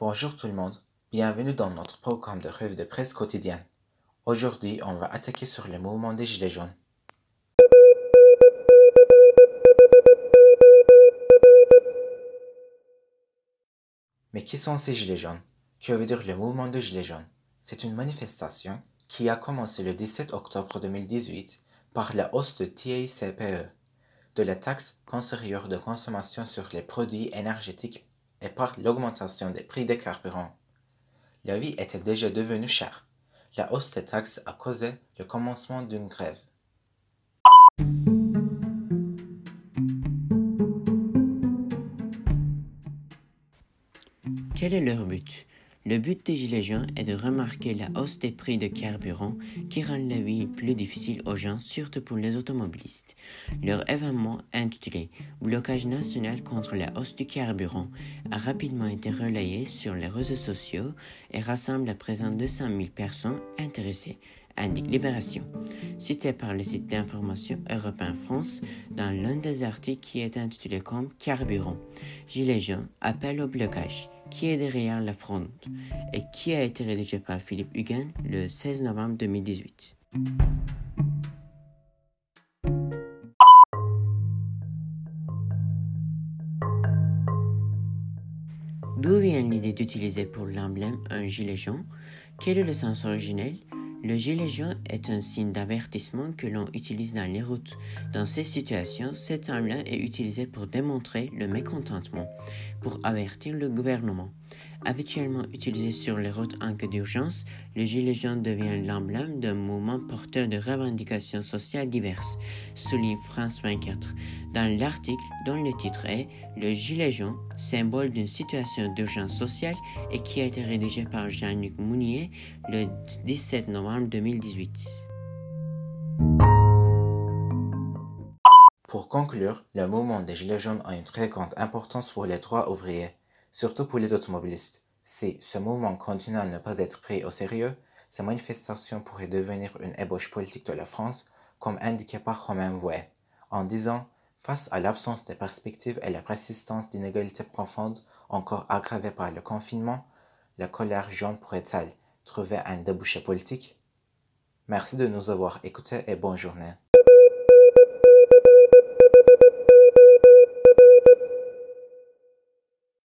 Bonjour tout le monde, bienvenue dans notre programme de revue de presse quotidienne. Aujourd'hui, on va attaquer sur le mouvement des Gilets jaunes. Mais qui sont ces Gilets jaunes? Que veut dire le mouvement des Gilets jaunes? C'est une manifestation qui a commencé le 17 octobre 2018 par la hausse de TICPE, de la taxe conseillère de consommation sur les produits énergétiques et par l'augmentation des prix des carburants. La vie était déjà devenue chère. La hausse des taxes a causé le commencement d'une grève. Quel est leur but? Le but des Gilets jaunes est de remarquer la hausse des prix de carburant qui rend la vie plus difficile aux gens, surtout pour les automobilistes. Leur événement intitulé Blocage national contre la hausse du carburant a rapidement été relayé sur les réseaux sociaux et rassemble à présent 200 000 personnes intéressées indique Libération, cité par le site d'information Européen France dans l'un des articles qui est intitulé comme Carburant. Gilets jaunes appel au blocage. Qui est derrière la fronde? Et qui a été rédigé par Philippe Huguen le 16 novembre 2018. D'où vient l'idée d'utiliser pour l'emblème un gilet jaune? Quel est le sens originel? Le gilet jaune est un signe d'avertissement que l'on utilise dans les routes. Dans ces situations, cet emblème est utilisé pour démontrer le mécontentement, pour avertir le gouvernement. Habituellement utilisé sur les routes en cas d'urgence, le gilet jaune devient l'emblème d'un mouvement porteur de revendications sociales diverses, souligne France 24, dans l'article dont le titre est Le gilet jaune, symbole d'une situation d'urgence sociale et qui a été rédigé par Jean-Luc Mounier le 17 novembre 2018. Pour conclure, le mouvement des Gilets jaunes a une très grande importance pour les droits ouvriers surtout pour les automobilistes. Si ce mouvement continue à ne pas être pris au sérieux, ces manifestations pourraient devenir une ébauche politique de la France, comme indiqué par Romain Vouet, en disant Face à l'absence de perspectives et la persistance d'inégalités profondes encore aggravées par le confinement, la colère jaune pourrait-elle trouver un débouché politique? Merci de nous avoir écoutés et bonne journée.